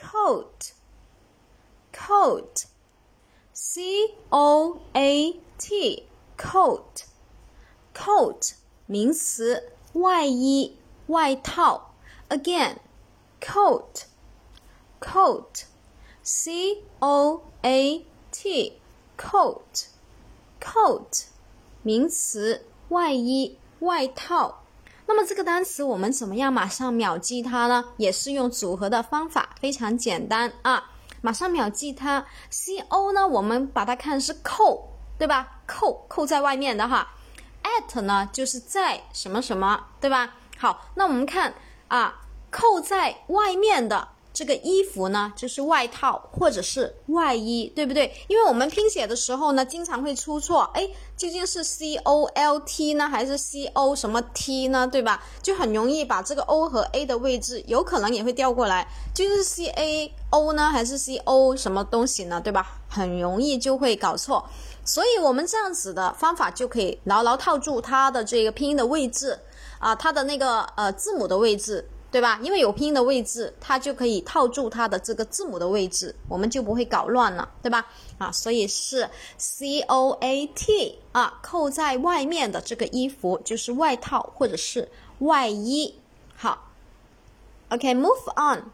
coat，coat，c o a t coat，coat 名词，外衣、外套。Again，coat，coat，c o a t coat，coat 名词，外衣、外套。那么这个单词我们怎么样马上秒记它呢？也是用组合的方法， 非常简单啊！马上秒记它。C O 呢，我们把它看是扣，对吧？扣扣在外面的哈。At 呢，就是在什么什么，对吧？好，那我们看啊，扣在外面的。这个衣服呢，就是外套或者是外衣，对不对？因为我们拼写的时候呢，经常会出错，哎，究竟是 C O L T 呢，还是 C O 什么 T 呢？对吧？就很容易把这个 O 和 A 的位置有可能也会调过来，就是 C A O 呢，还是 C O 什么东西呢？对吧？很容易就会搞错，所以我们这样子的方法就可以牢牢套住它的这个拼音的位置啊，它的那个呃字母的位置。对吧？因为有拼音的位置，它就可以套住它的这个字母的位置，我们就不会搞乱了，对吧？啊，所以是 C O A T 啊，扣在外面的这个衣服就是外套或者是外衣。好，OK，move on。